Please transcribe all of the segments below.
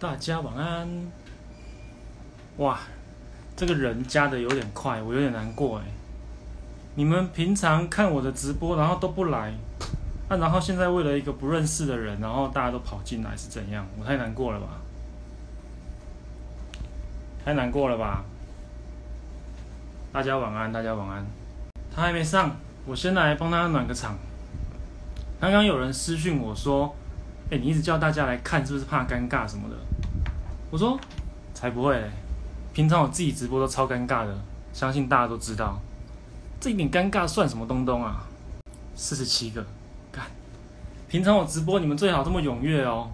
大家晚安。哇，这个人加的有点快，我有点难过哎。你们平常看我的直播，然后都不来，那、然后现在为了一个不认识的人，然后大家都跑进来是怎样？我太难过了吧？太难过了吧？大家晚安，大家晚安。他还没上，我先来帮他暖个场。刚刚有人私讯我说：“哎，你一直叫大家来看，是不是怕尴尬什么的？”我说：“才不会嘞，平常我自己直播都超尴尬的，相信大家都知道。这一点尴尬算什么东东啊？四十七个，干！平常我直播你们最好这么踊跃哦。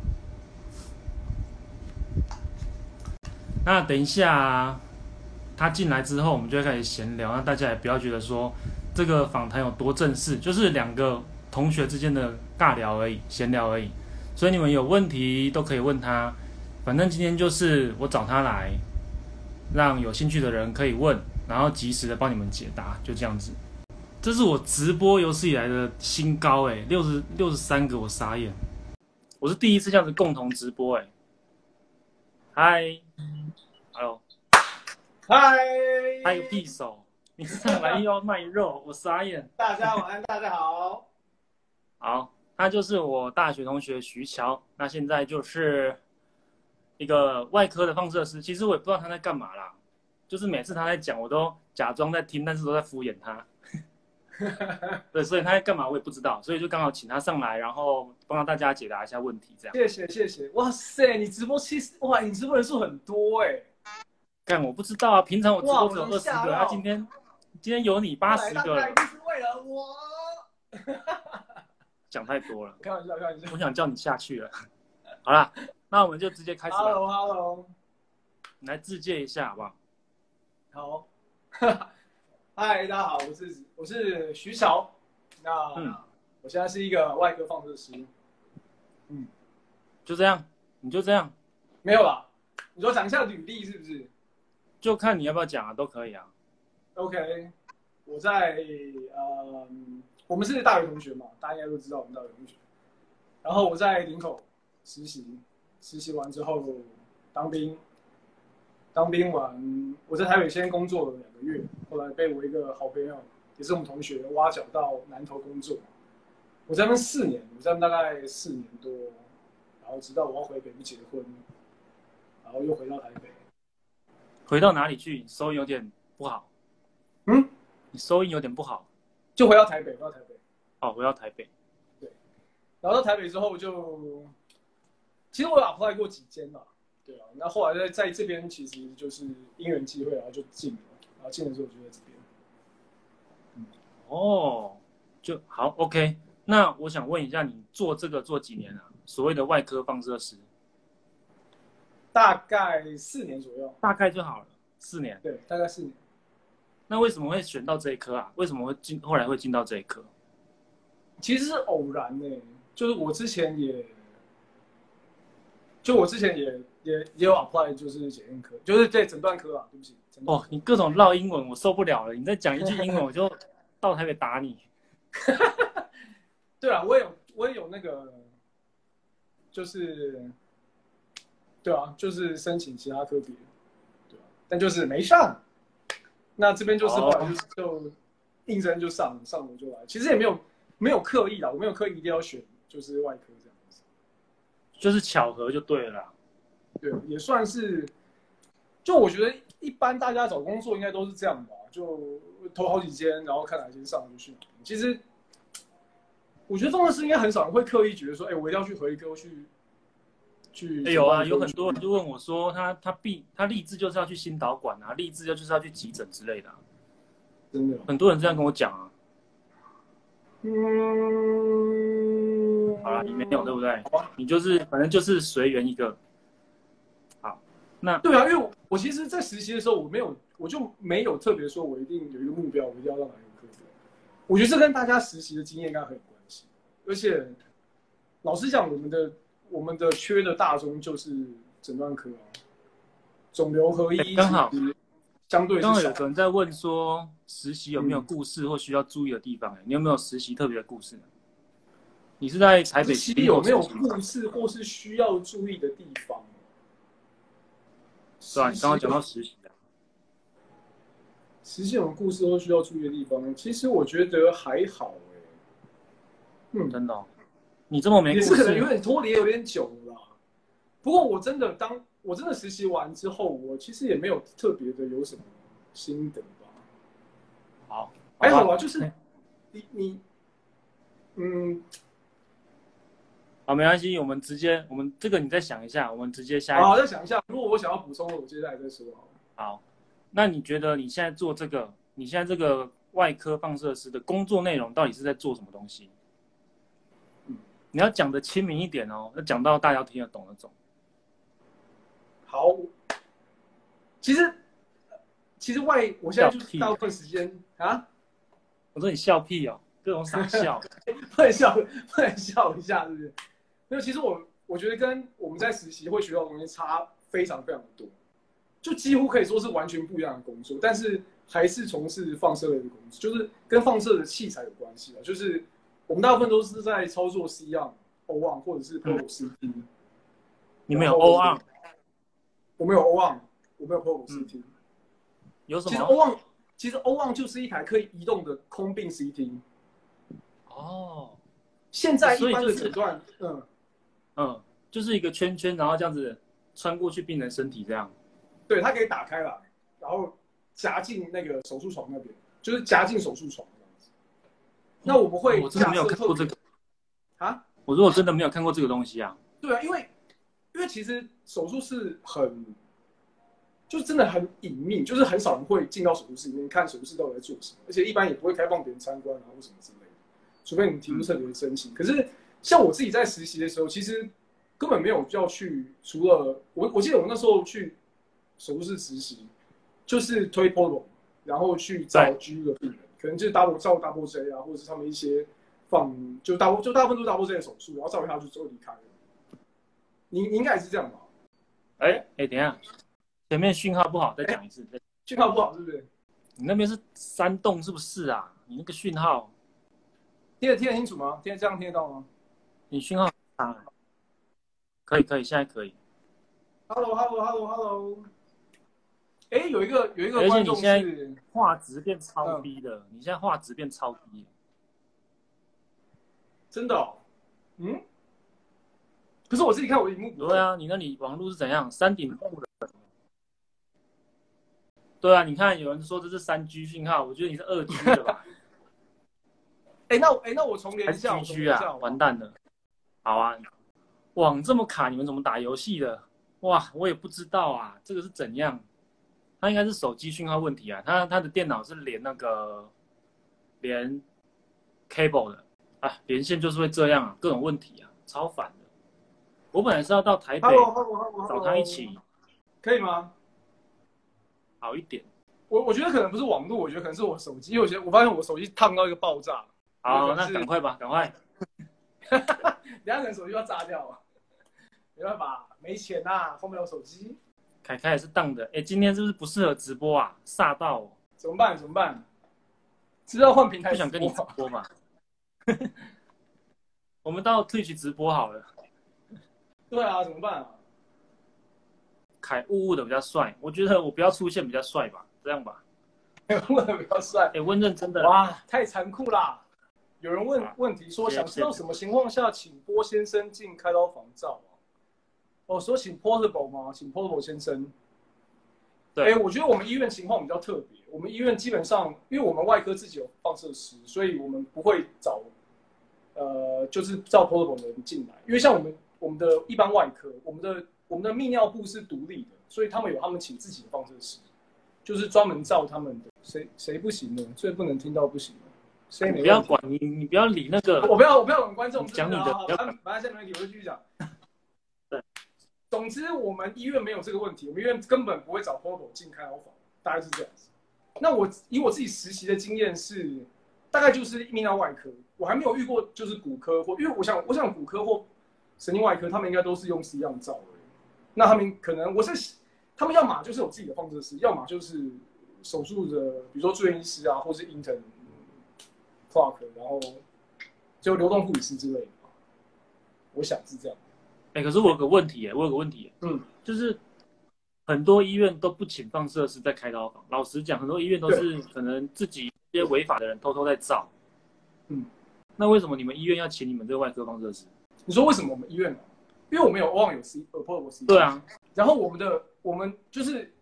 那等一下啊他进来之后，我们就会开始闲聊。那大家也不要觉得说这个访谈有多正式，就是两个。”同学之间的尬聊而已，闲聊而已，所以你们有问题都可以问他。反正今天就是我找他来，让有兴趣的人可以问，然后及时的帮你们解答，就这样子。这是我直播有史以来的新高诶，六十六十三个，我傻眼。我是第一次这样子共同直播诶。嗨，Hello，嗨，还有匕首，你上来又要卖肉，我傻眼。大家晚安，大家好。好，他就是我大学同学徐乔，那现在就是一个外科的放射师。其实我也不知道他在干嘛啦，就是每次他在讲，我都假装在听，但是都在敷衍他。对，所以他在干嘛我也不知道，所以就刚好请他上来，然后帮大家解答一下问题，这样。谢谢谢谢，哇塞，你直播其实哇，你直播人数很多哎。干，我不知道啊，平常我直播只有二十个，他、啊、今天今天有你八十个了。是为了我。讲太多了，开玩笑，开玩笑。我想叫你下去了。好啦，那我们就直接开始吧。Hello，Hello，你来自介一下好不好？好。嗨，大家好，我是我是徐乔。那、嗯、我现在是一个外科放射师。嗯，就这样，你就这样，没有啦？你说讲一下履历是不是？就看你要不要讲啊，都可以啊。OK，我在呃。我们是大学同学嘛，大家应该都知道我们大学同学。然后我在林口实习，实习完之后当兵，当兵完我在台北先工作了两个月，后来被我一个好朋友，也是我们同学挖角到南投工作。我在那边四年，我在那边大概四年多，然后直到我要回北部结婚，然后又回到台北。回到哪里去？收音有点不好。嗯？你收音有点不好。就回到台北，回到台北。哦，回到台北。对，然后到台北之后就，其实我有 apply 过几间嘛，对啊。那后来在在这边其实就是因缘机会，然后就进了，然后进了之后就在这边。嗯，哦，就好，OK。那我想问一下，你做这个做几年啊？所谓的外科放射师？大概四年左右。大概就好了，四年。对，大概四年。那为什么会选到这一科啊？为什么会进后来会进到这一科？其实是偶然呢、欸，就是我之前也，就我之前也也也有 apply，就是检验科，就是对诊断科啊。对不起。哦，你各种绕英文，我受不了了。你再讲一句英文，我就到台北打你。对啊，我也有我也有那个，就是，对啊，就是申请其他科别，对啊，但就是没上。那这边就是后来就就应征就上上楼就来，其实也没有没有刻意啦，我没有刻意一定要选就是外科这样子，就是巧合就对了啦。对，也算是，就我觉得一般大家找工作应该都是这样吧，就投好几间，然后看哪间上就去。其实我觉得这种事应该很少人会刻意觉得说，哎、欸，我一定要去回科去。欸、有啊，有很多人就问我说他，他他必他立志就是要去心导管啊，立志就是要去急诊之类的、啊，真的，很多人这样跟我讲啊。嗯，好了，你没有对不对？你就是反正就是随缘一个。好，那对啊，因为我，我其实，在实习的时候，我没有，我就没有特别说我一定有一个目标，我一定要让哪一个科。我觉得这跟大家实习的经验应该很有关系，而且老实讲，我们的。我们的缺的大宗就是诊断科啊，肿瘤和医刚好相对。刚好有个人在问说，实习有没有故事或需要注意的地方？哎、嗯，你有没有实习特别的故事呢？你是在台北实习有没有故事或是需要注意的地方？是啊，你刚刚讲到实习啊，实习有故事或需要注意的地方，其实我觉得还好哎。嗯，真的、哦，你这么没也是可能有点脱离有点久了。不过我真的当我真的实习完之后，我其实也没有特别的有什么心得吧。好，还好啊，就是你你，嗯。好，没关系，我们直接，我们这个你再想一下，我们直接下一。好，再想一下，如果我想要补充，我接下来再说。好，那你觉得你现在做这个，你现在这个外科放射师的工作内容到底是在做什么东西？嗯，你要讲的亲民一点哦，要讲到大家听得懂那种。好，其实其实外，我现在就是大部分时间啊，我说你笑屁哦，各种傻笑，不能笑，不能笑一下，是不是？没有，其实我我觉得跟我们在实习会学到的东西差非常非常多，就几乎可以说是完全不一样的工作，但是还是从事放射类的工作，就是跟放射的器材有关系的。就是我们大部分都是在操作 C-arm、O-arm 或者是 Portable CT。你们有 O-arm？我们有 O-arm，我们有 Portable CT。有什么？其实 O-arm 其实 O-arm 就是一台可以移动的空病 CT。哦，现在一般的诊断，嗯。嗯，就是一个圈圈，然后这样子穿过去病人身体这样。对，它可以打开来，然后夹进那个手术床那边，就是夹进手术床。那我们会、嗯，我真的没有看过这个啊？我说我真的没有看过这个东西啊。对啊，因为因为其实手术室很，就是真的很隐秘，就是很少人会进到手术室里面看手术室到底在做什么，而且一般也不会开放别人参观啊或什么之类的，除非你提出特别的申请。嗯、可是。像我自己在实习的时候，其实根本没有要去，除了我，我记得我那时候去手术室实习，就是推 Portable，然后去找 G 的病人，可能就是 double 照 double J 啊，或者是他们一些放就大就大部分都是 double J 的手术，然后照完他就之后离开了。你你应该也是这样吧？哎、欸、哎、欸，等一下，前面讯号不好，再讲一次。讯、欸、号不好是不是？你那边是山洞是不是啊？你那个讯号听得听得清楚吗？听得这样听得到吗？你讯号啊，可以可以，现在可以。Hello，Hello，Hello，Hello。哎，有一个有一个观众是，现在画质变超低的，嗯、你现在画质变超低。真的、哦？嗯？可是我自己看我的荧幕。对啊，你那里网络是怎样？山顶洞的。对啊，你看有人说这是三 G 信号，我觉得你是二 G 的吧？哎，那哎，那我重连一下。G 啊，完蛋了。好啊，网这么卡，你们怎么打游戏的？哇，我也不知道啊，这个是怎样？他应该是手机讯号问题啊，他他的电脑是连那个连 cable 的啊，连线就是会这样啊，各种问题啊，超烦的。我本来是要到台北找他一起，可以吗？好一点。我我觉得可能不是网络，我觉得可能是我手机，因为我觉得我发现我手机烫到一个爆炸。好，那赶快吧，赶快。哈哈，等下可能手机要炸掉了，没办法，没钱呐、啊，后面有手机。凯凯也是当的，哎、欸，今天是不是不适合直播啊？煞到、哦，怎么办？怎么办？知道换平台，不想跟你直播嘛？我们到 Twitch 直播好了。对啊，怎么办啊？凯雾雾的比较帅，我觉得我不要出现比较帅吧，这样吧。雾雾的比较帅，哎、欸，问认真的。哇，太残酷啦！有人问问题说，想知道什么情况下请郭先生进开刀房照啊？哦，说请 Portable 吗？请 Portable 先生。对，哎，我觉得我们医院情况比较特别。我们医院基本上，因为我们外科自己有放射师，所以我们不会找，呃，就是照 Portable 的人进来。因为像我们我们的一般外科，我们的我们的泌尿部是独立的，所以他们有他们请自己的放射师，就是专门照他们的。谁谁不行呢？最不能听到不行。所以你不要管你，你不要理那个。我不要，我不要管观众。讲你的。好，反正下面问题我就继续讲。总之我们医院没有这个问题，我们医院根本不会找 Portal 进开刀房，大概是这样子。那我以我自己实习的经验是，大概就是泌尿外科，我还没有遇过就是骨科或，因为我想，我想骨科或神经外科，他们应该都是用 C 样照的。那他们可能我是，他们要么就是有自己的放射师，要么就是手术的，比如说住院医师啊，或是 intern clerk，。然后就流动护理师之类的，我想是这样。哎、欸，可是我有个问题哎，我有个问题，嗯，就是很多医院都不请放射师在开刀房。老实讲，很多医院都是可能自己一些违法的人偷偷在造。嗯，那为什么你们医院要请你们这个外科放射师？你说为什么我们医院？因为我们有 O1 有 C Apollo C。对啊。然后我们的我们就是，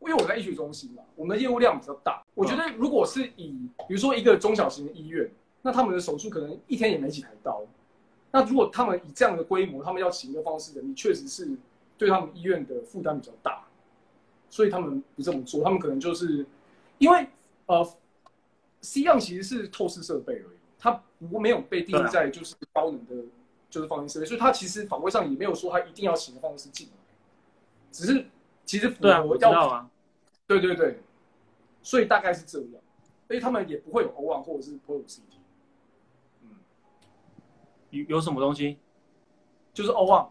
因为我在医学中心嘛，我们的业务量比较大。我觉得如果是以比如说一个中小型的医院，那他们的手术可能一天也没几台刀。那如果他们以这样的规模，他们要请一个方式的，你确实是对他们医院的负担比较大，所以他们不这么做。他们可能就是因为呃，C-arm 其实是透视设备而已，它不没有被定义在就是高能的，就是放映设备，所以它其实法规上也没有说他一定要请个放射师进来，只是其实符合要对啊，啊对对对，所以大概是这样，所以他们也不会有 O1 或者是 Pro CT。有有什么东西？就是 O1，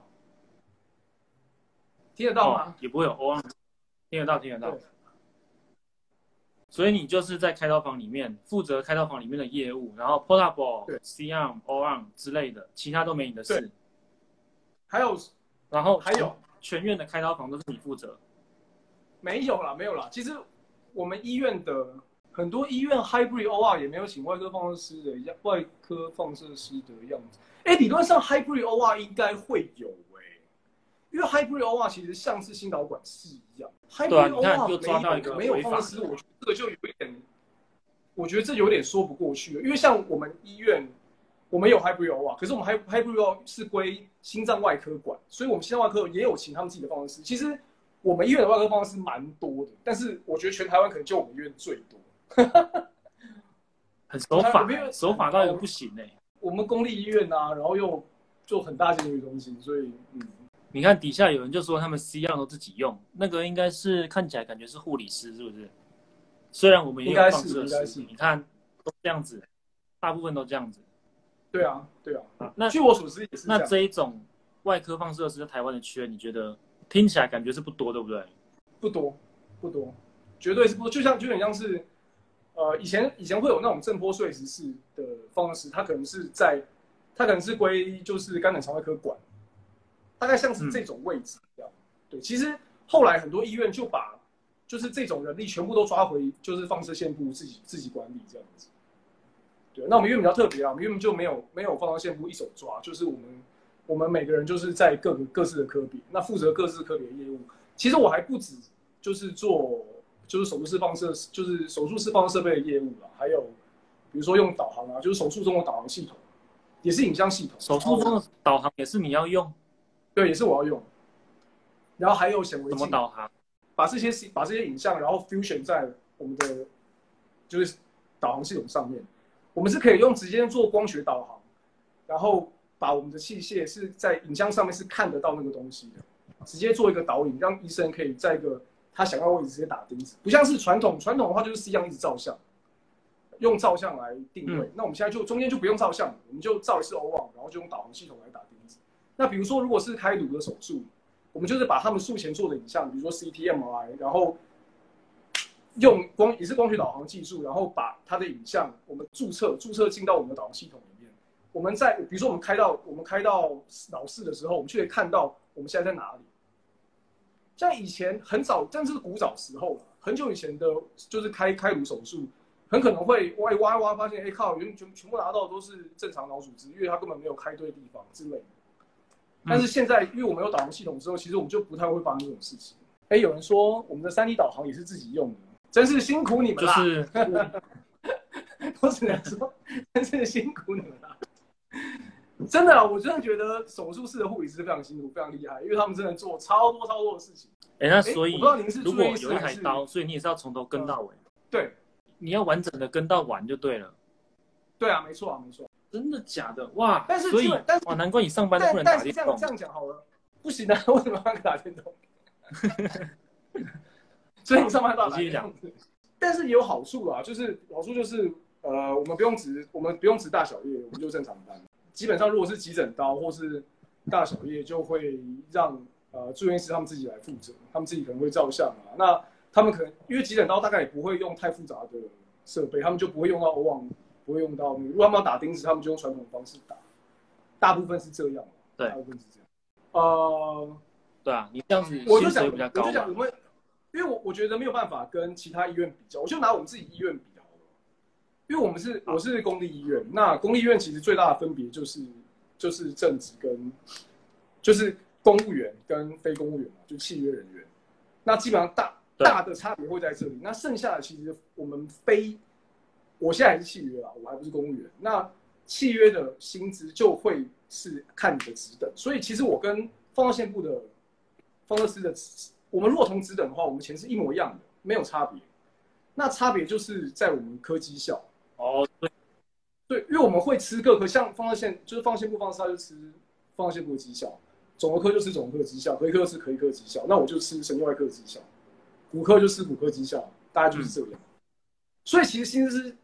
听得到吗？哦、也不会有 O1，听得到，听得到。所以你就是在开刀房里面负责开刀房里面的业务，然后 Portable、C-arm、O1 之类的，其他都没你的事。还有，然后还有全院的开刀房都是你负责？没有啦，没有啦。其实我们医院的。很多医院 hybrid OR 也没有请外科放射师的样，外科放射师的样子。哎，理论上 hybrid OR 应该会有哎、欸，因为 hybrid OR 其实像是心导管室一样。，hybrid 你看就抓到一个没有放射师，我觉得这个就有一点，我觉得这有点说不过去了。因为像我们医院，我们有 hybrid OR，可是我们 hybrid OR 是归心脏外科管，所以我们心脏外科也有请他们自己的放射师。其实我们医院的外科放射师蛮多的，但是我觉得全台湾可能就我们医院最多。很守法，守法到一个不行呢、欸。我们公立医院啊，然后又做很大型的中心，所以嗯，你看底下有人就说他们 C-arm 都自己用，那个应该是看起来感觉是护理师，是不是？虽然我们也有放射师，你看都这样子，大部分都这样子。对啊，对啊。啊那据我所知也是。那这一种外科放射师在台湾的缺，你觉得听起来感觉是不多，对不对？不多，不多，绝对是不多。就像就很像是。呃，以前以前会有那种震波碎石式的方式，它可能是在，它可能是归就是肝胆肠胃科管，大概像是这种位置一样。嗯、对，其实后来很多医院就把就是这种人力全部都抓回就是放射线部自己自己管理这样子。对，那我们医院比较特别啊，我们医院就没有没有放射线部一手抓，就是我们我们每个人就是在各个各自的科别，那负责各自科别的业务。其实我还不止就是做。就是手术室放射，就是手术室放射设备的业务了。还有，比如说用导航啊，就是手术中的导航系统，也是影像系统。手术中的导航也是你要用？对，也是我要用。然后还有显微镜。怎么导航？把这些把这些影像，然后 fusion 在我们的就是导航系统上面。我们是可以用直接做光学导航，然后把我们的器械是在影像上面是看得到那个东西的，直接做一个导引，让医生可以在一个。他想要位置直接打钉子，不像是传统，传统的话就是 C-arm 一直照相，用照相来定位。嗯、那我们现在就中间就不用照相，我们就照一次 O 网然后就用导航系统来打钉子。那比如说，如果是开颅的手术，我们就是把他们术前做的影像，比如说 CT、MRI，然后用光也是光学导航技术，然后把它的影像我们注册注册进到我们的导航系统里面。我们在比如说我们开到我们开到老四的时候，我们就可以看到我们现在在哪里。像以前很早，但是古早时候，很久以前的，就是开开颅手术，很可能会挖一挖一挖，发现哎靠，原全全部拿到都是正常脑组织，因为它根本没有开对地方之类的。但是现在，因为我们有导航系统之后，其实我们就不太会发生这种事情。哎，有人说我们的三 D 导航也是自己用的，真是辛苦你们了。就是，我只能说，真是辛苦你们了。真的啊，我真的觉得手术室的护理师非常辛苦，非常厉害，因为他们真的做超多超多的事情。哎，那所以，我不知道您是如果有一台刀，所以你也是要从头跟到尾。对，你要完整的跟到完就对了。对啊，没错啊，没错。真的假的？哇！但是，所以，但是哇，难怪你上班都不能打电动。这样这样讲好了，不行啊，为什么要打电动？所以你上班都要打电动。但是也有好处啊，就是好处就是，呃，我们不用值，我们不用值大小夜，我们就正常班。基本上，如果是急诊刀或是大小叶，就会让呃住院医师他们自己来负责，他们自己可能会照相啊。那他们可能因为急诊刀大概也不会用太复杂的设备，他们就不会用到 O1，不会用到。如果他们要打钉子，他们就用传统的方式打。大部分是这样，对，大部分是这样。呃，对啊，你这样子我就想，我就想我们，因为我我觉得没有办法跟其他医院比较，我就拿我们自己医院比。因为我们是我是公立医院，那公立医院其实最大的分别就是就是正职跟就是公务员跟非公务员嘛，就契约人员。那基本上大大的差别会在这里。那剩下的其实我们非，我现在还是契约啊，我还不是公务员。那契约的薪资就会是看你的职等，所以其实我跟放射线部的放射师的，我们若同职等的话，我们钱是一模一样的，没有差别。那差别就是在我们科绩效。哦，对，对，因为我们会吃各科，像放射线就是放射线部放射师，他就吃放射线部的绩效；肿瘤科就吃肿瘤科绩效，核医科是核医科绩效。那我就吃神经外科绩效，骨科就吃骨科绩效，大概就是这样。嗯、所以其实薪资，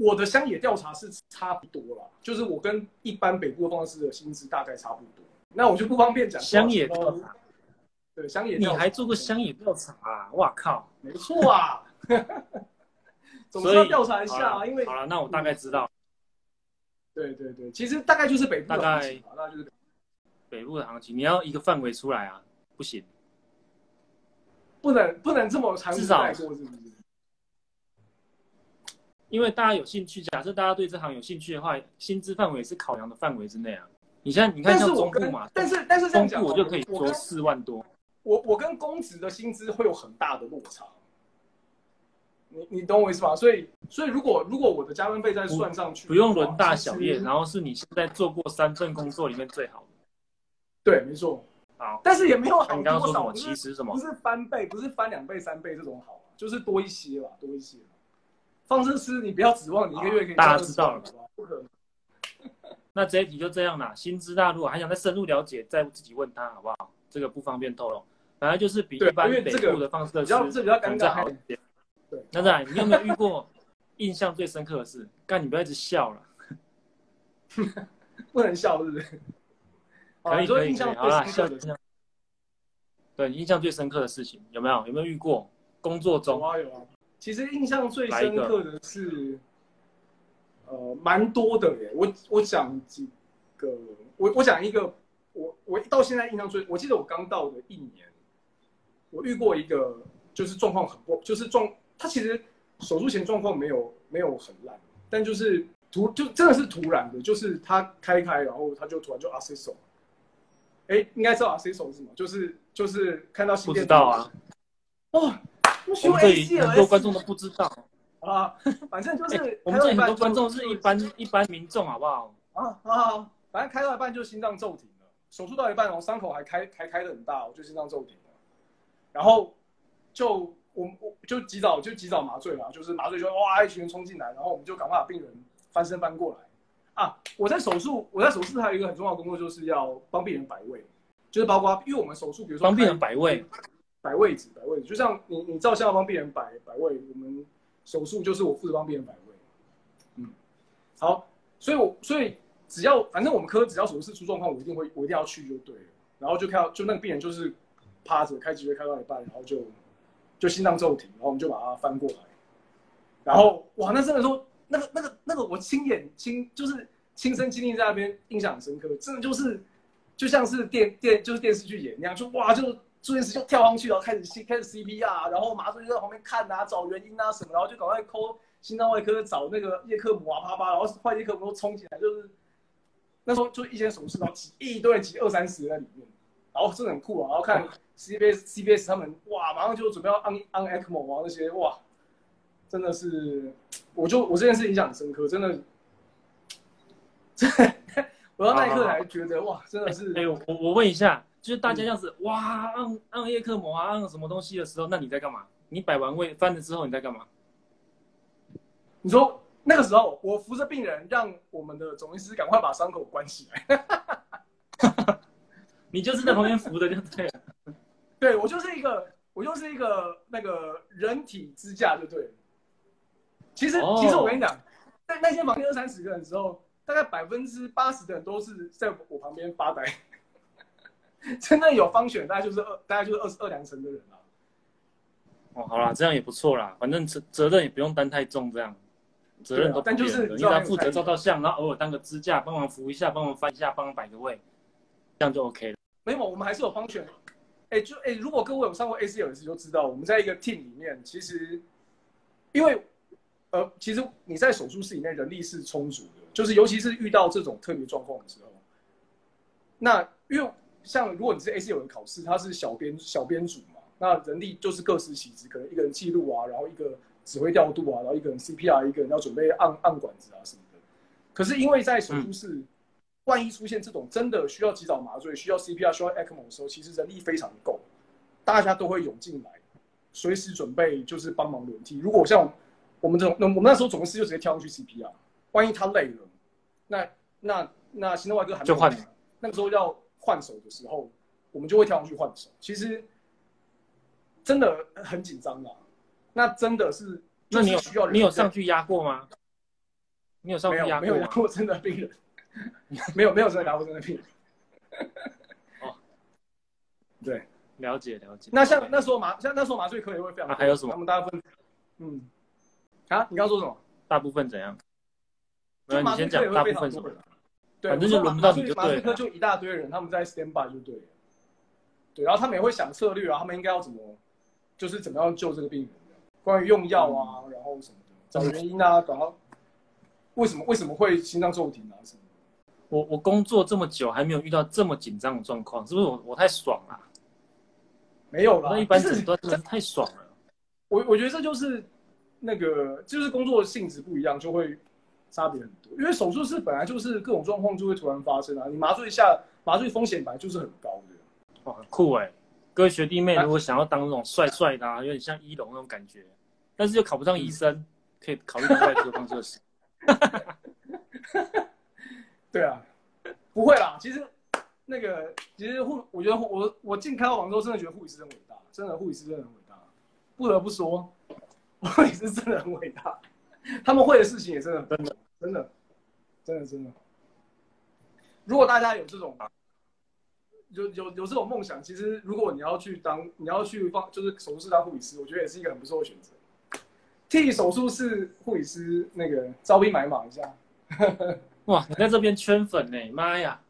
我的乡野调查是差不多啦，就是我跟一般北部的放射师的薪资大概差不多。那我就不方便讲乡野调查。对，乡野，你还做过乡野调查啊？哇靠，没错啊。总是要调查一下啊，因为好了，那我大概知道。对对对，其实大概就是北部的行情，大概那就是北部的行情。你要一个范围出来啊，不行，不能不能这么长至少是不是？因为大家有兴趣，假设大家对这行有兴趣的话，薪资范围是考量的范围之内啊。你现在你看像中部嘛，但是但是这样讲，中部我就可以说四万多。我我跟公职的薪资会有很大的落差。你你懂我意思吧？所以所以如果如果我的加班费再算上去，不用轮大小夜，然后是你现在做过三份工作里面最好的。对，没错。好，但是也没有好你刚刚说什么？其实什么？不是翻倍，不是翻两倍、三倍这种好，就是多一些吧，多一些。放射师，你不要指望你一个月可以。大家知道了，不可能。那这一题就这样啦。薪资大陆还想再深入了解，再自己问他好不好？这个不方便透露。反正就是比一般北部的放射师比较尴尬。对，那再来，你有没有遇过 印象最深刻的事？干，你不要一直笑了，不能笑是不是？可 以可以，好了，笑一下。对，印象最深刻的事情有没有？有没有遇过？工作中有啊有啊。其实印象最深刻的是，呃，蛮多的耶。我我讲几个，我我讲一个，我我到现在印象最，我记得我刚到的一年，我遇过一个，就是状况很不，就是状。他其实手术前状况没有没有很烂，但就是突就真的是突然的，就是他开开，然后他就突然就 access 哎，应该知道 access 是什么？就是就是看到心电图。不知道啊。哦，我们这里很多观众都不知道啊。反正就是、欸、我们这里很多观众是一般一般民众，好不好？啊啊，反正开到一半就心脏骤停了，手术到一半，然后伤口还开还开的很大，我就心脏骤停了，然后就。我我就及早就及早麻醉了，就是麻醉就哇一群人冲进来，然后我们就赶快把病人翻身翻过来。啊，我在手术，我在手术还有一个很重要的工作，就是要帮病人摆位，就是包括因为我们手术，比如说帮病人摆位，摆位置，摆位置，就像你你照相要帮病人摆摆位，我们手术就是我负责帮病人摆位。嗯，好，所以我所以只要反正我们科只要手术室出状况，我一定会我一定要去就对了。然后就看到就那个病人就是趴着开脊椎开到一半，然后就。就心脏骤停，然后我们就把它翻过来，然后哇，那真的说那个那个那个我亲眼亲就是亲身经历在那边，印象很深刻，真的就是就像是电电就是电视剧演那样，就哇就住院时就跳上去，然后开始 C 开始 CPR，然后麻醉就在旁边看啊，找原因啊什么，然后就赶快抠心脏外科找那个叶克膜啊啪啪，然后换叶克膜都冲进来，就是那时候就一间手术，然后挤一堆挤二三十在里面，然后真的很酷啊，然后看。CBS CBS 他们哇，马上就准备要按按 ECMO 啊那些哇，真的是，我就我这件事印象很深刻，真的，我到那一刻才觉得哇，真的是。哎、欸，我我问一下，就是大家这样子、嗯、哇，按按 ECMO 啊，按什么东西的时候，那你在干嘛？你摆完位翻了之后你在干嘛？你说那个时候我扶着病人，让我们的总医师赶快把伤口关起来。你就是在旁边扶的就对了。对，我就是一个，我就是一个那个人体支架，就对了。其实，其实我跟你讲，在那间房间二三十个人的时候，大概百分之八十的人都是在我旁边发呆。真的有方选，大概就是二，大概就是二十二两成的人了。哦，好啦，这样也不错啦，反正责责任也不用担太重，这样责任都但就是你只要负责照照相，然后偶尔当个支架，帮忙扶一下，帮忙翻一下，帮忙摆个位，这样就 OK 了。没有，我们还是有方选。哎，就哎，如果各位有上过 ACLS 就知道，我们在一个 team 里面，其实因为呃，其实你在手术室里面人力是充足的，就是尤其是遇到这种特别状况的时候，那因为像如果你是 ACLS 考试，它是小编小编组嘛，那人力就是各司其职，可能一个人记录啊，然后一个指挥调度啊，然后一个人 CPR，一个人要准备按按管子啊什么的。可是因为在手术室。万一出现这种真的需要及早麻醉、需要 CPR、需要 ECMO 的时候，其实人力非常够，大家都会涌进来，随时准备就是帮忙轮替。如果像我们这种，那我们那时候总公司就直接跳上去 CPR，万一他累了，那那那心脏外科还没有就换，那个时候要换手的时候，我们就会跳上去换手。其实真的很紧张啊，那真的是，那你有需要你有上去压过吗？你有上去压过？没有压过真的病人。没有没有真的拿过真的病。哦，对，了解了解。那像那时候麻像那时候麻醉科也会非常、啊。还有什么？他们大部分，嗯，啊，你刚刚说什么？大部分怎样？就麻醉科也会非常多人。对，反正就轮不到你。麻醉科就一大堆人，他们在 stand by 就对了。对，然后他们也会想策略啊，他们应该要怎么，就是怎么样救这个病人，关于用药啊，然后什么的，找原因啊，然后为什么为什么会心脏骤停啊什么。我我工作这么久还没有遇到这么紧张的状况，是不是我我太爽了？没有啦，那一般诊断真的太爽了。我我觉得这就是那个就是工作性质不一样，就会差别很多。因为手术室本来就是各种状况就会突然发生啊，你麻醉下麻醉风险本来就是很高的。哇，很酷哎！各位学弟妹如果想要当那种帅帅的，啊，有点像一龙那种感觉，但是又考不上医生，嗯、可以考虑另外一个方式。对啊，不会啦。其实那个，其实护，我觉得我我进开刀房之后，真的觉得护理师真伟大，真的护理师真的很伟大。不得不说，护理师真的很伟大。他们会的事情也真的真的真的真的真的。如果大家有这种有有有这种梦想，其实如果你要去当你要去放就是手术室当护理师，我觉得也是一个很不错的选择。替手术室护理师那个招兵买马一下。哇，你在这边圈粉呢？妈呀！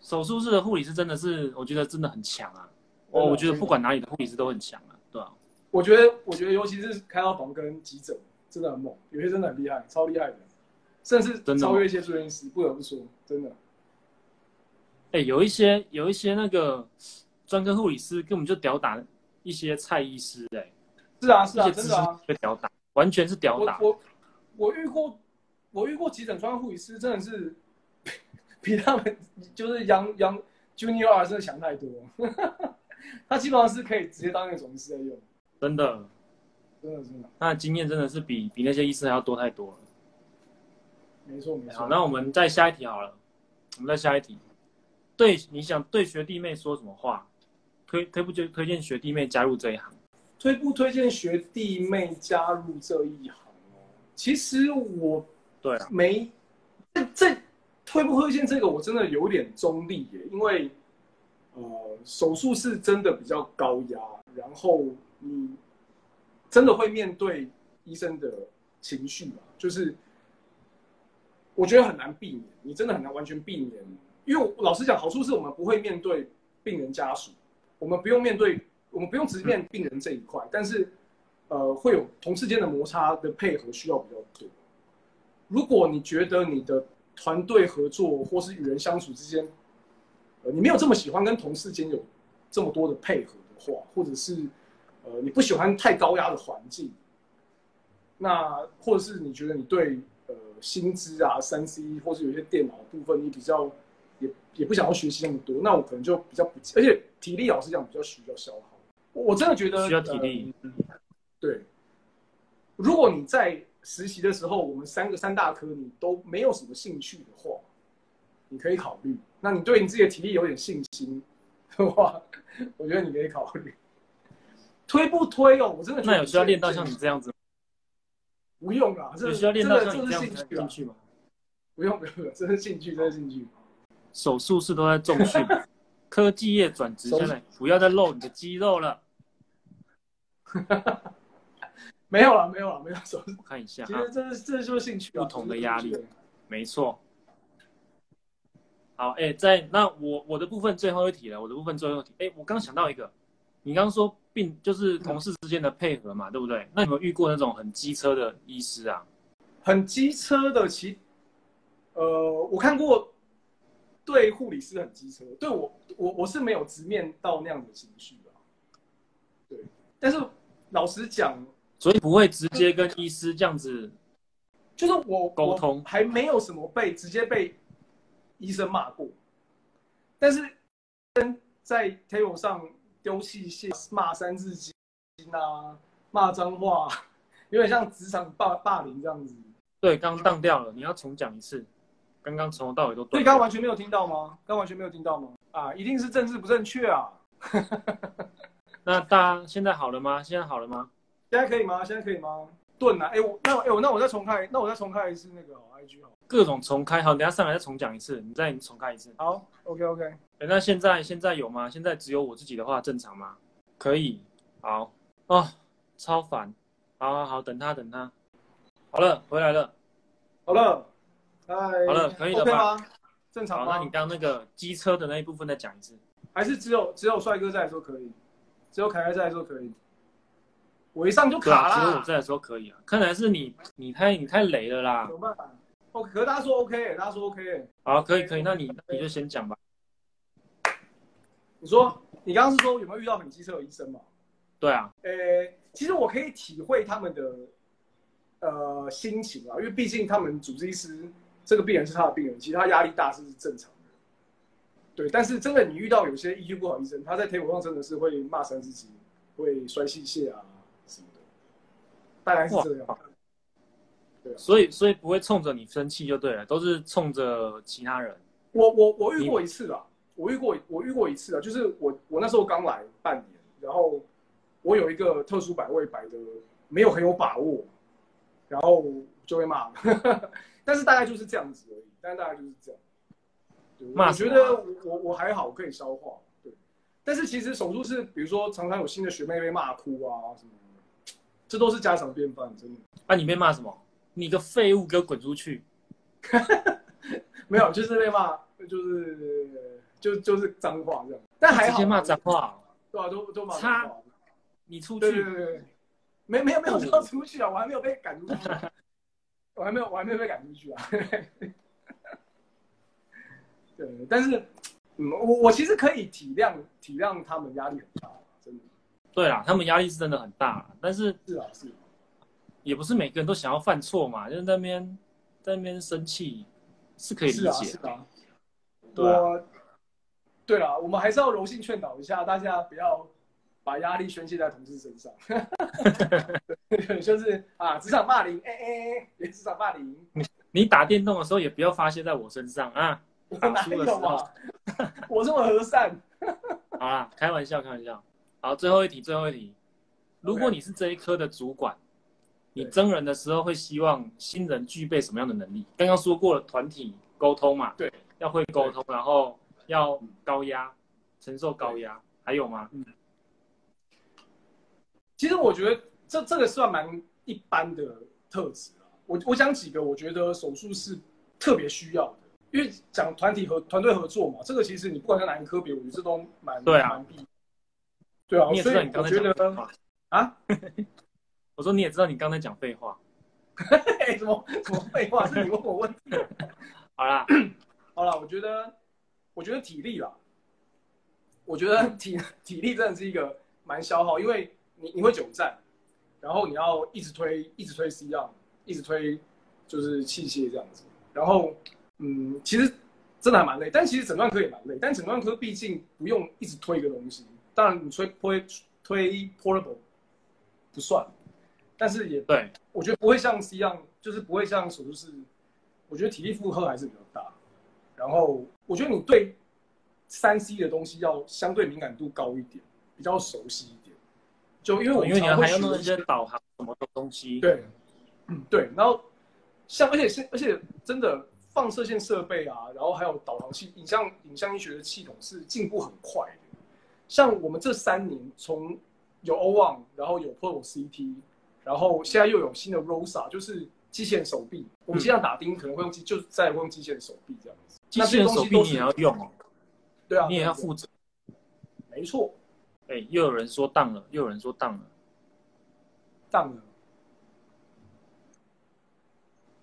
手术室的护理师真的是，我觉得真的很强啊。哦，我觉得不管哪里的护理师都很强啊，对啊。我觉得，我觉得尤其是开刀房跟急诊真的很猛，有些真的很厉害，超厉害的，甚至超越一些住院医师，不得不说，真的。哎、欸，有一些有一些那个专科护理师根本就屌打一些蔡医师、欸，哎，是啊是啊，真的啊，被吊打，完全是屌打。我我，我遇过。我遇过急诊专科护理师，真的是 比他们就是 young young junior 真的强太多。他基本上是可以直接当一个总医师在用，真的，真的真的。他的经验真的是比比那些医师还要多太多了。没错没错。好，那我们再下一题好了，我们再下一题。对，你想对学弟妹说什么话？推推不推推荐学弟妹加入这一行？推不推荐学弟妹加入这一行？其实我。对啊，没，这这推不推荐这个，我真的有点中立耶，因为，呃，手术是真的比较高压，然后你真的会面对医生的情绪嘛，就是我觉得很难避免，你真的很难完全避免，因为老实讲，好处是我们不会面对病人家属，我们不用面对，我们不用直面病人这一块，但是，呃，会有同事间的摩擦的配合需要比较多。如果你觉得你的团队合作或是与人相处之间，呃，你没有这么喜欢跟同事间有这么多的配合的话，或者是呃，你不喜欢太高压的环境，那或者是你觉得你对呃薪资啊、三 C 或是有些电脑部分，你比较也也不想要学习那么多，那我可能就比较不，而且体力老实讲比较需要消耗。我真的觉得需要体力。呃，对，如果你在。实习的时候，我们三个三大科你都没有什么兴趣的话，你可以考虑。那你对你自己的体力有点信心的话，我觉得你可以考虑。推不推哦？我真的那有需要练到像你这样子吗？不用啊，这需要练到像你这样子的兴趣吗？不用不用，这是兴趣，这是兴趣。手术室都在重训，科技业转职现在不要再露你的肌肉了。没有了，没有了，没有手。我看一下，其实这是这就是兴趣，不同的压力，没错。好，哎，在那我我的部分最后一题了，我的部分最后一题。哎，我刚想到一个，你刚刚说病就是同事之间的配合嘛，对不对？那有没有遇过那种很机车的医师啊？很机车的其，呃，我看过，对护理师很机车，对我我我是没有直面到那样的情绪的，对。但是老实讲，所以不会直接跟医师这样子，就是我沟通还没有什么被直接被医生骂过，但是在 table 上丢器械、骂三字经啊、骂脏话，有点像职场霸霸凌这样子。对，刚当掉了，你要重讲一次。刚刚从头到尾都对。刚，刚完全没有听到吗？刚完全没有听到吗？啊，一定是政治不正确啊！那大家现在好了吗？现在好了吗？现在可以吗？现在可以吗？顿啊！哎，我那哎我那我再重开，那我再重开一次那个 IG 好。各种重开，好，等下上来再重讲一次，你再重开一次。好，OK OK。哎，那现在现在有吗？现在只有我自己的话正常吗？可以。好。哦，超烦。好好好，等他等他。好了，回来了。好了，哎，好了，可以了吧？正常。好，那你刚刚那个机车的那一部分再讲一次。还是只有只有帅哥在的时候可以，只有凯凯在的时候可以。我一上就卡了。只有我在的时候可以啊。看来是你你太你太雷了啦。怎么办法。哦可是大家说 OK，大家说 OK。好，可以可以，那你你就先讲吧。你说，你刚刚是说有没有遇到很机车的医生嘛？对啊。呃，其实我可以体会他们的。呃，心情啊，因为毕竟他们主治医师这个病人是他的病人，其实他压力大是正常的。对，但是真的你遇到有些 EQ 不好医生，他在 table 上真的是会骂三字经，会摔器械啊大概是这样。对，所以所以不会冲着你生气就对了，都是冲着其他人。我我我遇过一次啊，我遇过我遇过一次啊，就是我我那时候刚来半年，然后我有一个特殊摆位摆的没有很有把握。然后就被骂，但是大概就是这样子而已。但是大概就是这样。我觉得我我还好，可以消化。对，但是其实手术室，比如说常常有新的学妹被骂哭啊什么的，这都是家常便饭，真的。啊，你被骂什么？你个废物，给我滚出去！没有，就是被骂，就是就就是脏话这样。但还好，直接骂脏话。对啊，都都骂脏话。你出去。对对对对。没没有没有要出去啊，我还没有被赶出去，我还没有我还没有被赶出去啊。对，但是，嗯，我我其实可以体谅体谅他们压力很大。对啦，他们压力是真的很大，但是是啊是，也不是每个人都想要犯错嘛，就是在那边在那边生气是可以理解的。是啊，对啊，对了，我们还是要柔性劝导一下大家，不要。把压力宣泄在同事身上，就是啊，职场霸凌，哎哎哎，职场霸凌。你你打电动的时候也不要发泄在我身上啊！我哪有啊？我这么和善。好啦，开玩笑，开玩笑。好，最后一题，最后一题。如果你是这一科的主管，你征人的时候会希望新人具备什么样的能力？刚刚说过了，团体沟通嘛，对，要会沟通，然后要高压，承受高压，还有吗？嗯。其实我觉得这这个算蛮一般的特质啊。我我讲几个，我觉得手术是特别需要的，因为讲团体和团队合作嘛，这个其实你不管在哪一科别，我觉得这都蛮对啊，蛮必对啊。你也知道你刚才讲废话啊？我说你也知道你刚才讲废话，什么什么废话？是你问我问题。好啦，好啦，我觉得我觉得体力啦，我觉得体体力真的是一个蛮消耗，因为。你你会久站，然后你要一直推，一直推 C 样，一直推就是器械这样子。然后，嗯，其实真的还蛮累，但其实诊断科也蛮累。但诊断科毕竟不用一直推一个东西，当然你推推推 portable 不算，但是也对，我觉得不会像 C 一样，就是不会像手术室，我觉得体力负荷还是比较大。然后，我觉得你对三 C 的东西要相对敏感度高一点，比较熟悉一点。就因为我因为你还要弄一些导航什么的东西，对，嗯对，然后像而且是而且真的放射线设备啊，然后还有导航器、影像影像医学的系统是进步很快的。像我们这三年从有 O1，然后有 Pro CT，然后现在又有新的 ROSA，就是机械手臂。我们经常打钉可能会用机，就是再会用机械手臂这样子。机械手臂你也要用哦，对啊，你也要负责。没错。哎，又有人说当了，又有人说当了，当了。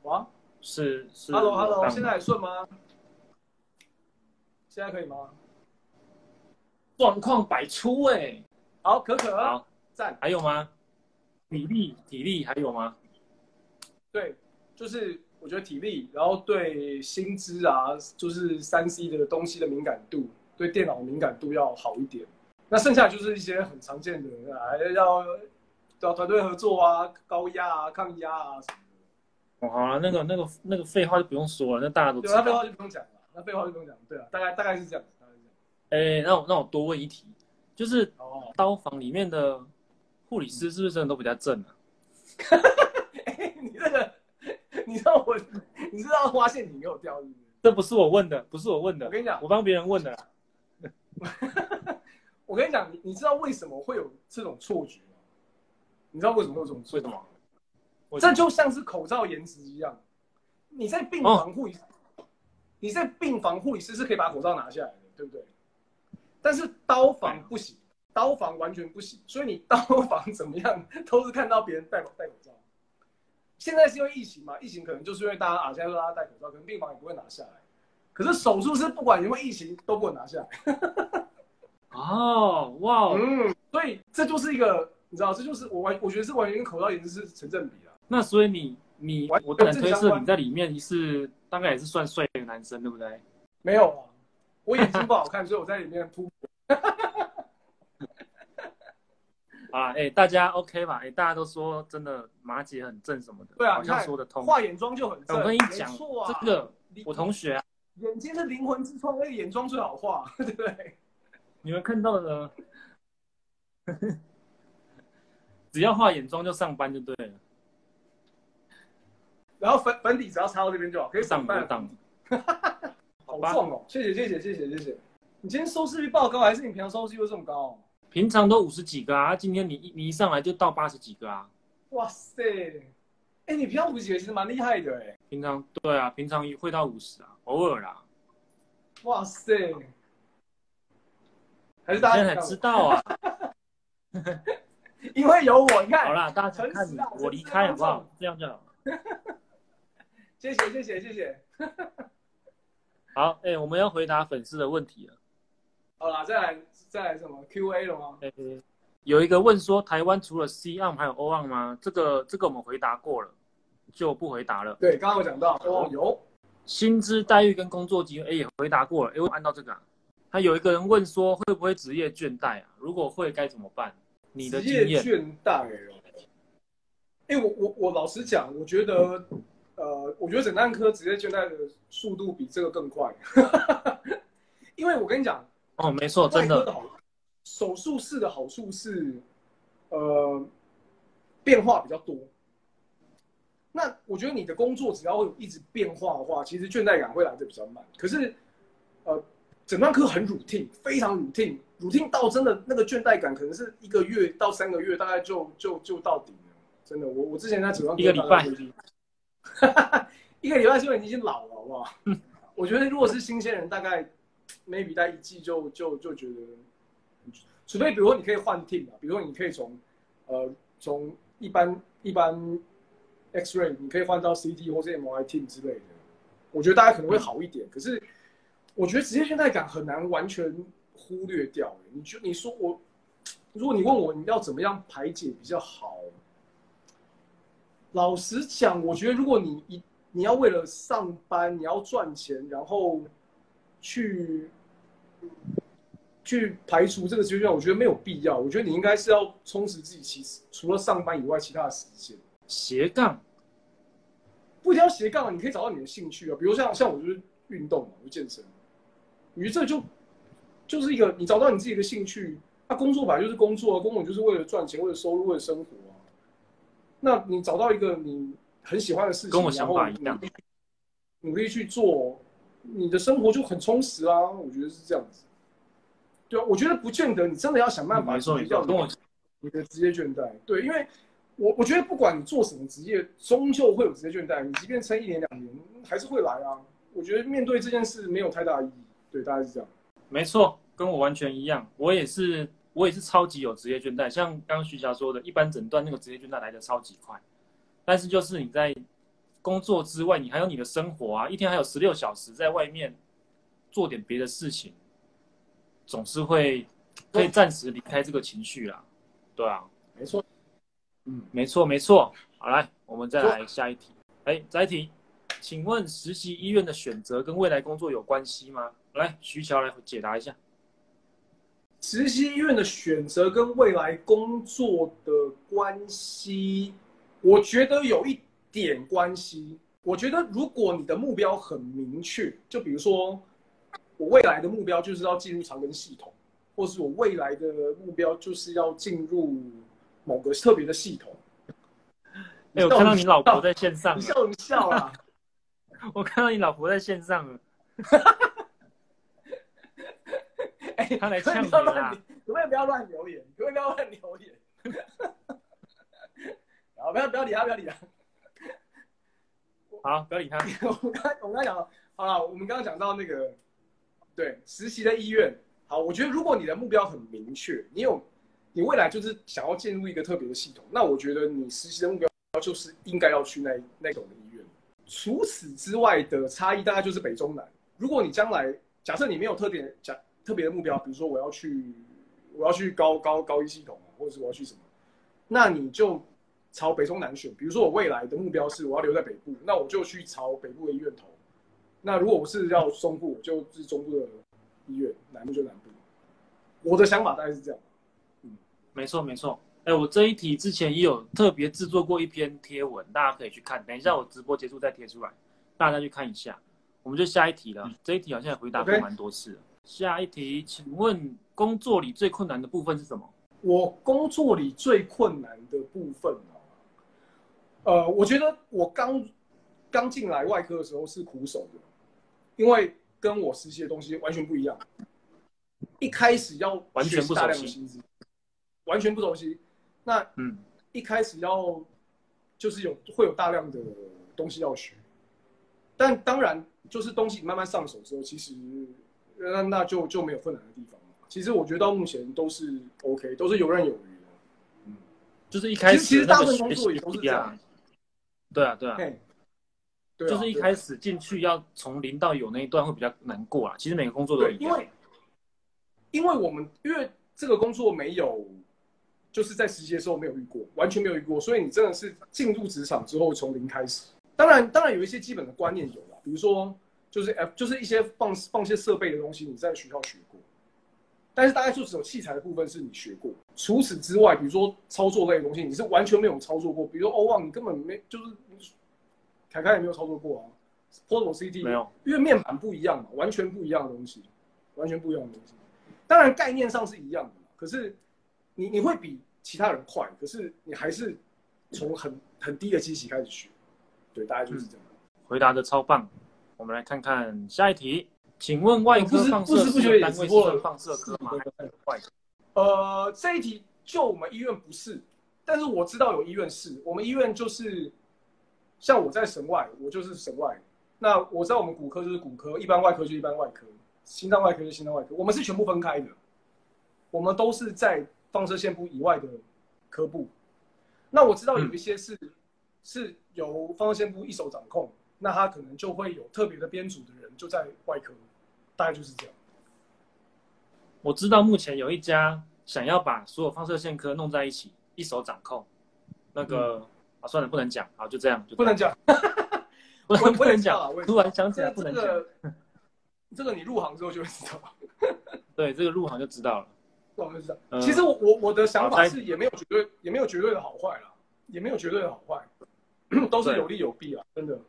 哇，是是。Hello Hello，现在还顺吗？现在可以吗？状况百出哎、欸。好，可可，好，赞。还有吗？体力体力还有吗？对，就是我觉得体力，然后对薪资啊，就是三 C 的东西的敏感度，对电脑敏感度要好一点。那剩下就是一些很常见的，啊，要找团队合作啊，高压啊，抗压啊什么的。哦，好了，那个那个那个废话就不用说了，那大家都知道。对，那废话就不用讲了，那废话就不用讲。对啊，大概大概是这样子，大概是这样。哎、欸，那我那我多问一题，就是刀房里面的护理师是不是真的都比较正啊？哎、欸，你这个，你知道我，你知道花陷阱给我掉是不是？这不是我问的，不是我问的。我跟你讲，我帮别人问的。我跟你讲，你你知道为什么会有这种错觉吗？你知道为什么会有这种错觉？为什么？这就像是口罩颜值一样。你在病房护理，哦、你在病房护理师是可以把口罩拿下来的，对不对？但是刀房不行，刀房完全不行。所以你刀房怎么样，都是看到别人戴戴口罩。现在是因为疫情嘛？疫情可能就是因为大家啊，现在说大家戴口罩，可能病房也不会拿下来。可是手术室不管因为疫情都不能拿下来。哦，哇，嗯，所以这就是一个，你知道，这就是我完，我觉得是完全跟口罩颜值是成正比的。那所以你你，我敢推测你在里面是大概也是算帅的男生，对不对？没有啊，我眼睛不好看，所以我在里面扑。啊，哎、欸，大家 OK 吧？哎、欸，大家都说真的马姐很正什么的，对啊，好像说得通。化眼妆就很正。我跟你讲，啊、这个我同学啊，眼睛是灵魂之窗，那个眼妆最好画，对 不对？你们看到的，只要化眼妆就上班就对了。然后粉粉底只要擦到这边就好，可以上班。当好重哦！谢谢谢谢谢谢谢谢。你今天收视率爆高，还是你平常收视率这么高？平常都五十几个啊，今天你一你一上来就到八十几个啊！哇塞！哎，你平常五十几个其实蛮厉害的哎。平常对啊，平常会到五十啊，偶尔啦。哇塞！还是大家才知道啊，因为有我，你看。好啦，大家看你，我离开好不好？这样就好。谢谢谢谢谢谢。好，哎、欸，我们要回答粉丝的问题了。好啦，再来再来什么 Q&A 了吗？欸？有一个问说，台湾除了 C 案还有 O 案吗？这个这个我们回答过了，就不回答了。对，刚刚我讲到哦，有薪资待遇跟工作机会，哎、欸，也回答过了。哎、欸，我按到这个、啊。他有一个人问说，会不会职业倦怠啊？如果会，该怎么办？你的？职业倦怠哦。哎、欸，我我我老实讲，我觉得，呃，我觉得诊断科直接倦怠的速度比这个更快。因为我跟你讲，哦，没错，真的。手术室的好处是，呃，变化比较多。那我觉得你的工作只要会有一直变化的话，其实倦怠感会来得比较慢。可是，呃。诊断科很 routine，非常 routine，routine 到真的那个倦怠感，可能是一个月到三个月，大概就就就到底了。真的，我我之前在诊断科一个礼拜，一个礼拜是因为你已经老了，好不好？我觉得如果是新鲜人，大概 maybe 待一季就就就觉得，除非比如说你可以换 team 啊，比如说你可以从呃从一般一般 X-ray 你可以换到 CT 或者 MRI team 之类的，我觉得大家可能会好一点，可是。我觉得职业倦怠感很难完全忽略掉。你就你说我，如果你问我你要怎么样排解比较好，老实讲，我觉得如果你一你要为了上班，你要赚钱，然后去去排除这个职业倦怠，我觉得没有必要。我觉得你应该是要充实自己，其实除了上班以外，其他的时间斜杠，不一定要斜杠，你可以找到你的兴趣啊。比如像像我就是运动嘛，我就健身。于这就就是一个你找到你自己的兴趣，那、啊、工作本来就是工作啊，工作就是为了赚钱，为了收入，为了生活啊。那你找到一个你很喜欢的事情，跟我想法一样，努力去做，你的生活就很充实啊。我觉得是这样子。对啊，我觉得不见得你真的要想办法去掉你的职业倦怠。对，因为我我觉得不管你做什么职业，终究会有职业倦怠。你即便撑一年两年，还是会来啊。我觉得面对这件事没有太大意义。对，大概是这样。没错，跟我完全一样。我也是我也是超级有职业倦怠，像刚刚徐霞说的，一般诊断那个职业倦怠来的超级快，但是就是你在工作之外，你还有你的生活啊，一天还有十六小时在外面做点别的事情，总是会可以暂时离开这个情绪啦。对啊，没错，嗯，没错没错。好，来，我们再来下一题。哎，下一题，请问实习医院的选择跟未来工作有关系吗？来，徐乔来解答一下。实习医院的选择跟未来工作的关系，我觉得有一点关系。我觉得如果你的目标很明确，就比如说我未来的目标就是要进入长庚系统，或是我未来的目标就是要进入某个特别的系统。哎，我看到你老婆在线上，你笑什么笑啊！我看到你老婆在线上了。哎，他来呛你啦！可不可以不要乱留言？可不可以不要乱留言？好，不要不要理他，不要理他。好，不要理他。我刚我刚讲了，好了，我们刚刚讲到那个，对，实习的医院。好，我觉得如果你的目标很明确，你有，你未来就是想要进入一个特别的系统，那我觉得你实习的目标就是应该要去那那种的医院。除此之外的差异，大概就是北中南。如果你将来假设你没有特点，假特别的目标，比如说我要去，我要去高高高一系统，或者是我要去什么，那你就朝北中南选。比如说我未来的目标是我要留在北部，那我就去朝北部的医院投。那如果我是要中部，就是中部的医院；南部就南部。我的想法大概是这样。嗯，没错没错。哎，我这一题之前也有特别制作过一篇贴文，大家可以去看。等一下我直播结束再贴出来，大家去看一下。我们就下一题了。嗯、这一题好像也回答过蛮多次了。Okay. 下一题，请问工作里最困难的部分是什么？我工作里最困难的部分啊，呃，我觉得我刚刚进来外科的时候是苦手的，因为跟我实习的东西完全不一样。一开始要完全不熟悉，完全不熟悉。那嗯，一开始要就是有会有大量的东西要学，但当然就是东西慢慢上手之后，其实。那那就就没有困难的地方。其实我觉得到目前都是 OK，都是游刃有余的。嗯，就是一开始其实大部分工作也都是这样。对啊，对啊。对，就是一开始进去要从零到有那一段会比较难过啊。其实每个工作都一样。因为因为我们因为这个工作没有就是在实习的时候没有遇过，完全没有遇过，所以你真的是进入职场之后从零开始。当然，当然有一些基本的观念有了，比如说。就是 F，就是一些放放些设备的东西，你在学校学过，但是大概就只有器材的部分是你学过。除此之外，比如说操作类的东西，你是完全没有操作过。比如说 O1，你根本没，就是凯凯也没有操作过啊。Portable CD 没有，因为面板不一样嘛，完全不一样的东西，完全不一样的东西。当然概念上是一样的，可是你你会比其他人快，可是你还是从很很低的机器开始学。对，大概就是这样。嗯、回答的超棒。我们来看看下一题，请问外科放射科单位是放射科吗？呃，这一题就我们医院不是，但是我知道有医院是。我们医院就是，像我在神外，我就是神外。那我知道我们骨科就是骨科，一般外科就一般外科，心脏外科就心脏外科。我们是全部分开的，我们都是在放射线部以外的科部。那我知道有一些是、嗯、是由放射线部一手掌控。那他可能就会有特别的编组的人就在外科，大概就是这样。我知道目前有一家想要把所有放射线科弄在一起，一手掌控。那个、嗯、啊，算了，不能讲，好，就这样，就不能讲，不能不能讲。突然想起来不能讲、这个。这个你入行之后就会知道。对，这个入行就知道了。入行就知道。嗯、其实我我我的想法是也没有绝对也没有绝对的好坏啦，也没有绝对的好坏，都是有利有弊啦，真的。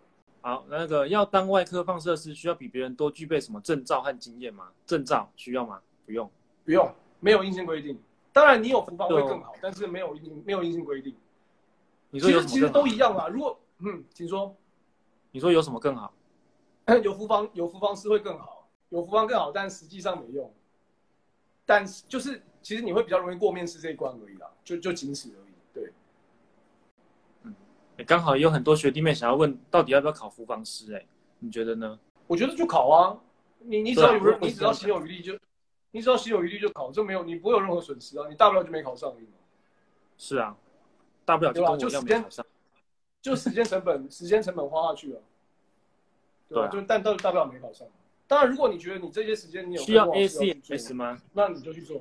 好，那个要当外科放射师，需要比别人多具备什么证照和经验吗？证照需要吗？不用，不用，没有硬性规定。当然，你有福方会更好，但是没有硬没有硬性规定。你说？其实其实都一样啦。如果嗯，请说。你说有什么更好？有福方有福方是会更好，有福方更好，但实际上没用。但是就是其实你会比较容易过面试这一关而已啦，就就仅此而已。刚好也有很多学弟妹想要问，到底要不要考福方师？哎，你觉得呢？我觉得就考啊，你你只要有，你只要心有余力就，你只要心有余力就考，就没有你不会有任何损失啊，你大不了就没考上而已嘛。是啊，大不了就跟我一样没考上，就时间成本，时间成本花下去了，对吧？对啊、就但到大不了没考上。当然，如果你觉得你这些时间你有需要 ACLS 吗？那你就去做。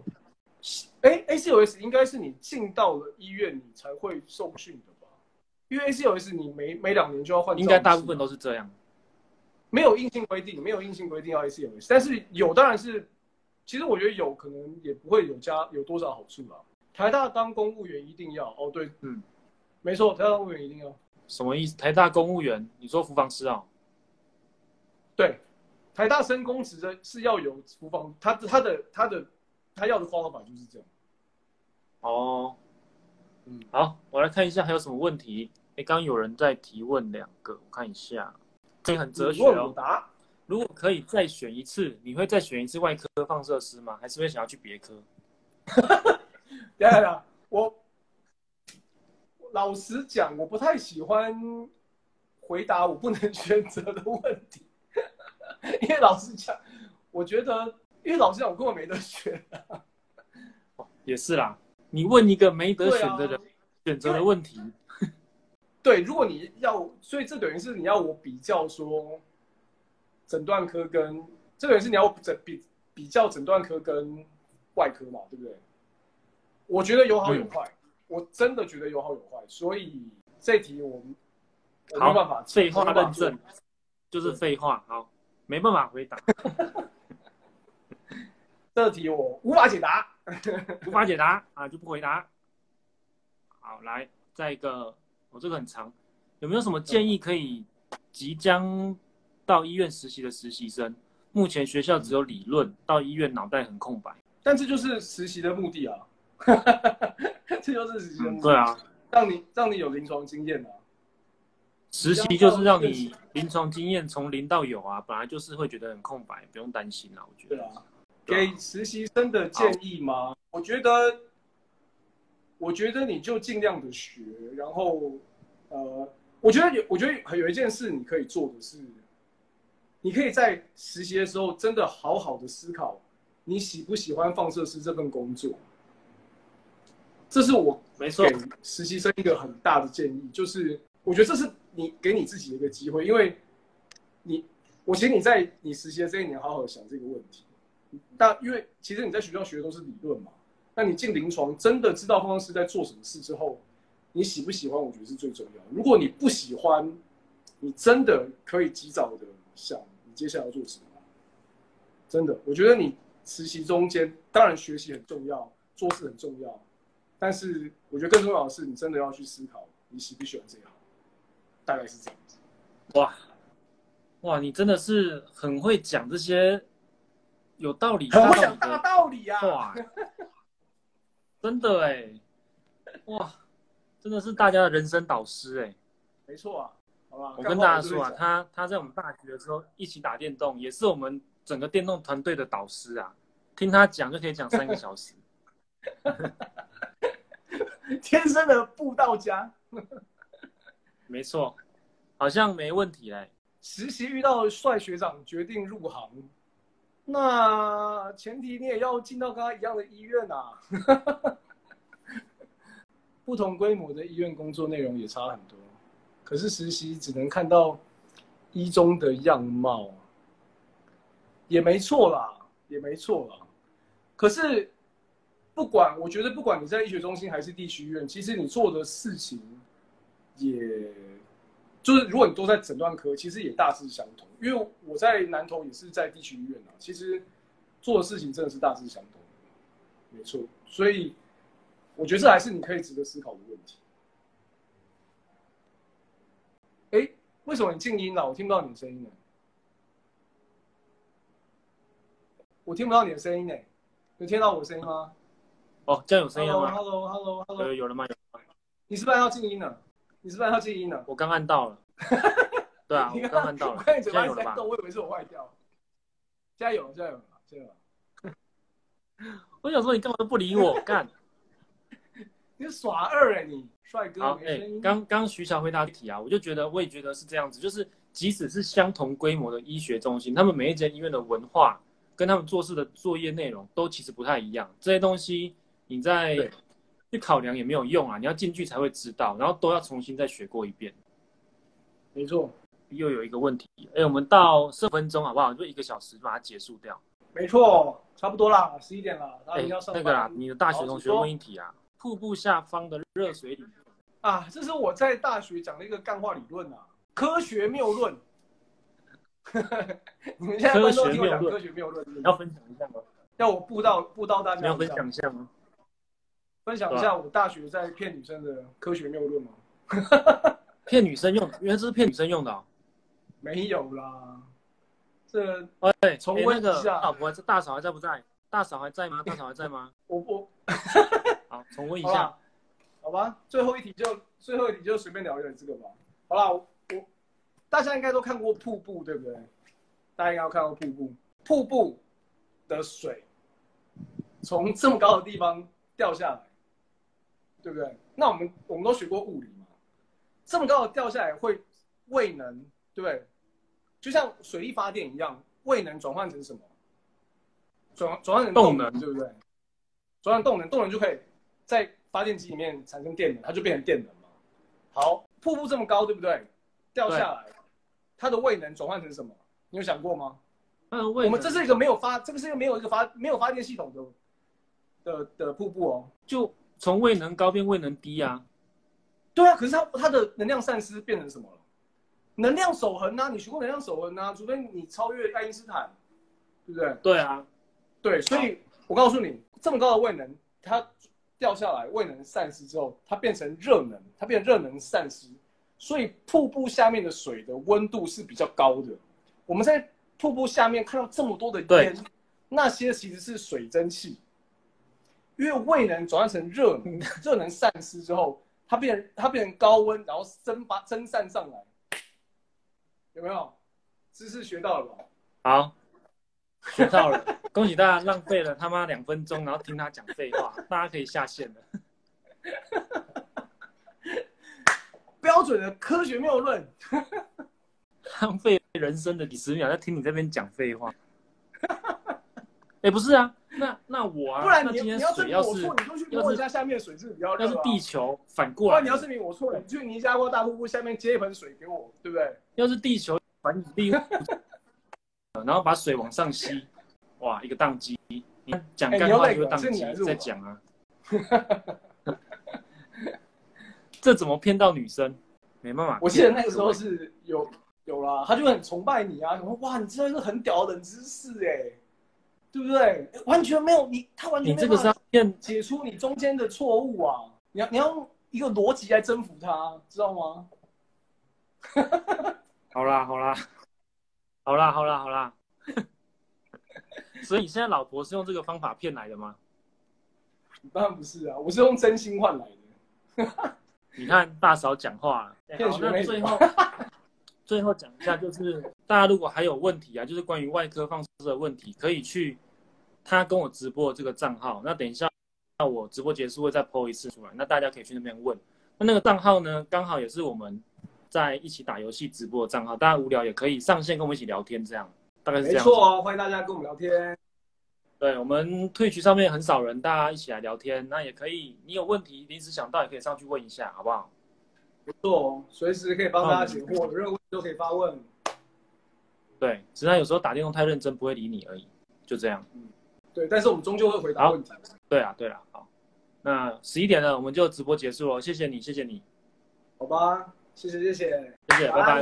哎，A C O S 应该是你进到了医院你才会受训的吧？因为 ACLS 你每每两年就要换，应该大部分都是这样。没有硬性规定，没有硬性规定要 ACLS，但是有当然是，其实我觉得有可能也不会有加有多少好处啦。台大当公务员一定要哦，对，嗯，没错，台大公务员一定要。什么意思？台大公务员？你说服房师啊？对，台大升公职的是要有服房，他他的他的他要的方法就是这样。哦，嗯，好，我来看一下还有什么问题。哎，刚刚有人在提问两个，我看一下。这很哲学哦。如果可以再选一次，你会再选一次外科放射师吗？还是会想要去别科？等下等下，我老实讲，我不太喜欢回答我不能选择的问题，因为老实讲，我觉得，因为老实讲，我根本没得选啊。也是啦，你问一个没得选的人选择的问题。对，如果你要，所以这等于是你要我比较说，诊断科跟这等于是你要诊比比较诊断科跟外科嘛，对不对？我觉得有好有坏，嗯、我真的觉得有好有坏，所以这题我们没办法废话认证，就是废话，好，没办法回答。这题我无法解答，无法解答啊，就不回答。好，来再一个。我、哦、这个很长，有没有什么建议可以即将到医院实习的实习生？目前学校只有理论，到医院脑袋很空白。但这就是实习的目的啊，这就是实习的目的。嗯、对啊，让你让你有临床经验啊。实习就是让你临床经验从零到有啊，本来就是会觉得很空白，不用担心啊。我觉得。对啊。给实习生的建议吗？我觉得。我觉得你就尽量的学，然后，呃，我觉得有，我觉得有一件事你可以做的是，你可以在实习的时候真的好好的思考，你喜不喜欢放射师这份工作。这是我没错给实习生一个很大的建议，就是我觉得这是你给你自己的一个机会，因为你，我请你在你实习的这一年好好想这个问题。但因为其实你在学校学的都是理论嘛。那你进临床，真的知道放射师在做什么事之后，你喜不喜欢？我觉得是最重要的。如果你不喜欢，你真的可以及早的想你接下来要做什么。真的，我觉得你实习中间，当然学习很重要，做事很重要，但是我觉得更重要的是，你真的要去思考你喜不喜欢这一行。大概是这样子。哇，哇，你真的是很会讲这些有道理，很会讲大道理啊！哇。真的哎，哇，真的是大家的人生导师哎，没错啊，好吧。我跟大家说啊，他他在我们大学的时候一起打电动，也是我们整个电动团队的导师啊。听他讲就可以讲三个小时，天生的布道家。没错，好像没问题嘞。实习遇到帅学长，决定入行。那前提你也要进到跟他一样的医院啊，不同规模的医院工作内容也差很多，可是实习只能看到医中的样貌，也没错啦，也没错啦。可是不管，我觉得不管你在医学中心还是地区医院，其实你做的事情也。就是如果你都在诊断科，其实也大致相同。因为我在南投也是在地区医院啊，其实做的事情真的是大致相同，没错。所以我觉得这还是你可以值得思考的问题。哎，为什么你静音了？我听不到你的声音呢。我听不到你的声音呢。有听到我的声音吗？哦，这样有声音吗？Hello，Hello，Hello，有有了吗？有了吗？你是不是要静音了？你是不是要静音了？我刚按到了。对啊，我刚按到了。我看你嘴巴在动，我以为是我坏掉了。加油，加油，加油！我想说，你干嘛都不理我？干！你耍二哎，你帅哥。好，哎，刚刚徐乔回答题啊，我就觉得，我也觉得是这样子，就是即使是相同规模的医学中心，他们每一间医院的文化跟他们做事的作业内容都其实不太一样。这些东西你在去考量也没有用啊，你要进去才会知道，然后都要重新再学过一遍。没错。又有一个问题，哎，我们到十分钟好不好？就一个小时把它结束掉。没错，差不多啦，十一点了。哎，那个啦，你的大学同学问一题啊，瀑布下方的热水里。啊，这是我在大学讲的一个干话理论啊，科学谬论。你们现在观众听我讲科学谬论，要分享一下吗？要我布道布道大家？你要分享一下吗？分享一下我大学在骗女生的科学谬论吗？骗女生用，原来这是骗女生用的哦。没有啦，这哎，重温一下。老婆，这大嫂还在不在？大嫂还在吗？大嫂还在吗？我 我，好，重温一下，好吧。最后一题就最后一题就随便聊一点这个吧。好啦，我大家应该都看过瀑布，对不对？大家应该都看过瀑布，瀑布的水从这么高的地方掉下来，对不对？那我们我们都学过物理嘛，这么高的掉下来会未能，对不对？就像水力发电一样，未能转换成什么？转转换成动能，对不对？转换动能，动能就可以在发电机里面产生电能，它就变成电能嘛。好，瀑布这么高，对不对？掉下来，它的未能转换成什么？你有想过吗？嗯，我们这是一个没有发，这个是一个没有一个发没有发电系统的的的瀑布哦，就从未能高变未能低啊。对啊，可是它它的能量散失变成什么了？能量守恒啊，你学过能量守恒啊？除非你超越爱因斯坦，对不对？对啊，对，所以我告诉你，这么高的位能，它掉下来，位能散失之后，它变成热能，它变成热能散失，所以瀑布下面的水的温度是比较高的。我们在瀑布下面看到这么多的烟，那些其实是水蒸气，因为胃能转化成热能，热能散失之后，它变它变成高温，然后蒸发蒸散上来。有没有知识学到了吧？好，学到了，恭喜大家浪费了他妈两分钟，然后听他讲废话，大家可以下线了。标准的科学谬论，浪费人生的几十秒在听你这边讲废话。哎、欸，不是啊，那那我啊，不然你今天你要水要是我错，你就去摸一下下面水质比较热、啊、要是地球反过来，你要证明我错了，你去尼加拉大瀑布下面接一盆水给我，对不对？要是地球反引力，然后把水往上吸，哇，一个宕机。你讲干话就宕机，再讲啊。这怎么骗到女生？没办法。我记得那个时候是有有啦，他就很崇拜你啊，什么哇，你知道一个很屌的冷知识哎。对不对？完全没有你，他完全没有办法解除你中间的错误啊！你要你要用一个逻辑来征服他，知道吗？好 啦好啦，好啦好啦好啦。所以你现在老婆是用这个方法骗来的吗？当然不是啊，我是用真心换来的。你看大嫂讲话，好，那最后最后讲一下，就是大家如果还有问题啊，就是关于外科放射的问题，可以去他跟我直播的这个账号。那等一下，那我直播结束会再 po 一次出来，那大家可以去那边问。那那个账号呢，刚好也是我们在一起打游戏直播的账号，大家无聊也可以上线跟我们一起聊天，这样大概是这样。没错哦，欢迎大家跟我们聊天。对，我们 Twitch 上面很少人，大家一起来聊天，那也可以，你有问题临时想到也可以上去问一下，好不好？不错，随时可以帮大家解惑，有任何问题都可以发问。对，只是他有时候打电话太认真，不会理你而已，就这样。嗯，对，但是我们终究会回答问题。对啊，对啊，好，那十一点了，我们就直播结束了，谢谢你，谢谢你。好吧，谢谢，谢谢，谢谢，拜拜。拜拜。